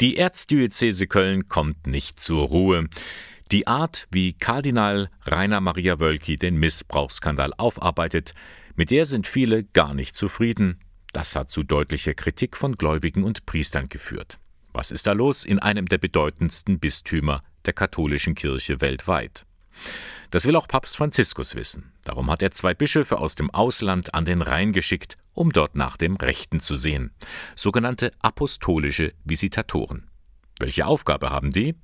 Die Erzdiözese Köln kommt nicht zur Ruhe. Die Art, wie Kardinal Rainer Maria Wölki den Missbrauchsskandal aufarbeitet, mit der sind viele gar nicht zufrieden. Das hat zu deutlicher Kritik von Gläubigen und Priestern geführt. Was ist da los in einem der bedeutendsten Bistümer der katholischen Kirche weltweit? Das will auch Papst Franziskus wissen. Darum hat er zwei Bischöfe aus dem Ausland an den Rhein geschickt, um dort nach dem Rechten zu sehen. Sogenannte apostolische Visitatoren. Welche Aufgabe haben die?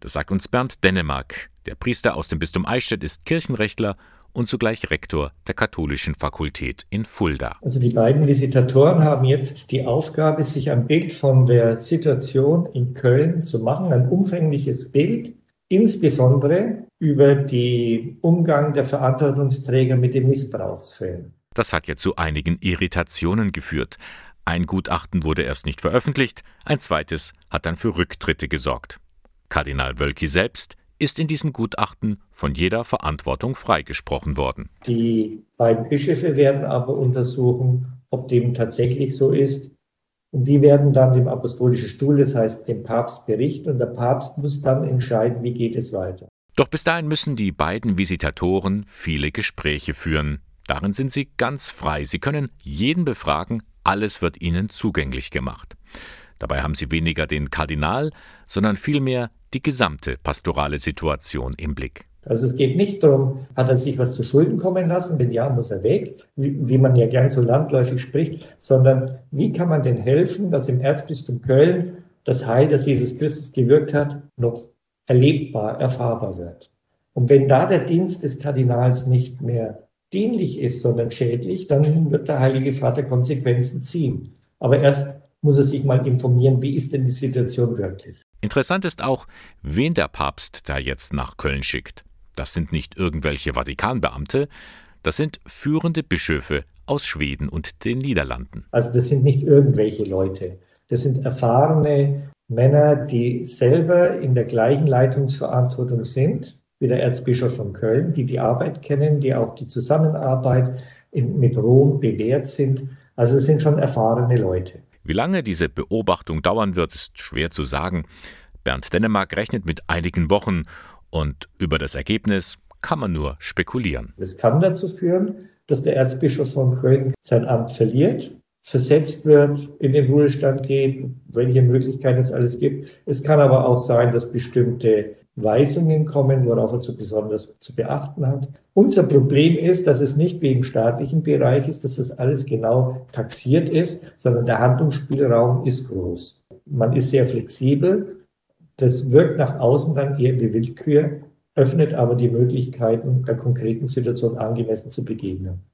Das sagt uns Bernd Dennemark. Der Priester aus dem Bistum Eichstätt ist Kirchenrechtler und zugleich Rektor der Katholischen Fakultät in Fulda. Also die beiden Visitatoren haben jetzt die Aufgabe, sich ein Bild von der Situation in Köln zu machen, ein umfängliches Bild, insbesondere über den Umgang der Verantwortungsträger mit den Missbrauchsfällen. Das hat ja zu einigen Irritationen geführt. Ein Gutachten wurde erst nicht veröffentlicht, ein zweites hat dann für Rücktritte gesorgt. Kardinal Wölki selbst ist in diesem Gutachten von jeder Verantwortung freigesprochen worden. Die beiden Bischöfe werden aber untersuchen, ob dem tatsächlich so ist. Und die werden dann dem Apostolischen Stuhl, das heißt dem Papst, berichten. Und der Papst muss dann entscheiden, wie geht es weiter. Doch bis dahin müssen die beiden Visitatoren viele Gespräche führen. Darin sind sie ganz frei. Sie können jeden befragen, alles wird ihnen zugänglich gemacht. Dabei haben sie weniger den Kardinal, sondern vielmehr die gesamte pastorale Situation im Blick. Also es geht nicht darum, hat er sich was zu Schulden kommen lassen, wenn ja, muss er weg, wie, wie, man ja gern so landläufig spricht, sondern wie kann man denn helfen, dass im Erzbistum Köln das Heil, das Jesus Christus gewirkt hat, noch erlebbar, erfahrbar wird. Und wenn da der Dienst des Kardinals nicht mehr dienlich ist, sondern schädlich, dann wird der Heilige Vater Konsequenzen ziehen. Aber erst muss er sich mal informieren, wie ist denn die Situation wirklich. Interessant ist auch, wen der Papst da jetzt nach Köln schickt. Das sind nicht irgendwelche Vatikanbeamte, das sind führende Bischöfe aus Schweden und den Niederlanden. Also das sind nicht irgendwelche Leute. Das sind erfahrene Männer, die selber in der gleichen Leitungsverantwortung sind wie der Erzbischof von Köln, die die Arbeit kennen, die auch die Zusammenarbeit in, mit Rom bewährt sind. Also es sind schon erfahrene Leute. Wie lange diese Beobachtung dauern wird, ist schwer zu sagen. Bernd Dänemark rechnet mit einigen Wochen und über das Ergebnis kann man nur spekulieren. Es kann dazu führen, dass der Erzbischof von Köln sein Amt verliert versetzt wird, in den Ruhestand geht, welche Möglichkeiten es alles gibt. Es kann aber auch sein, dass bestimmte Weisungen kommen, worauf er zu besonders zu beachten hat. Unser Problem ist, dass es nicht wie im staatlichen Bereich ist, dass das alles genau taxiert ist, sondern der Handlungsspielraum ist groß. Man ist sehr flexibel. Das wirkt nach außen dann eher wie Willkür, öffnet aber die Möglichkeiten, der konkreten Situation angemessen zu begegnen.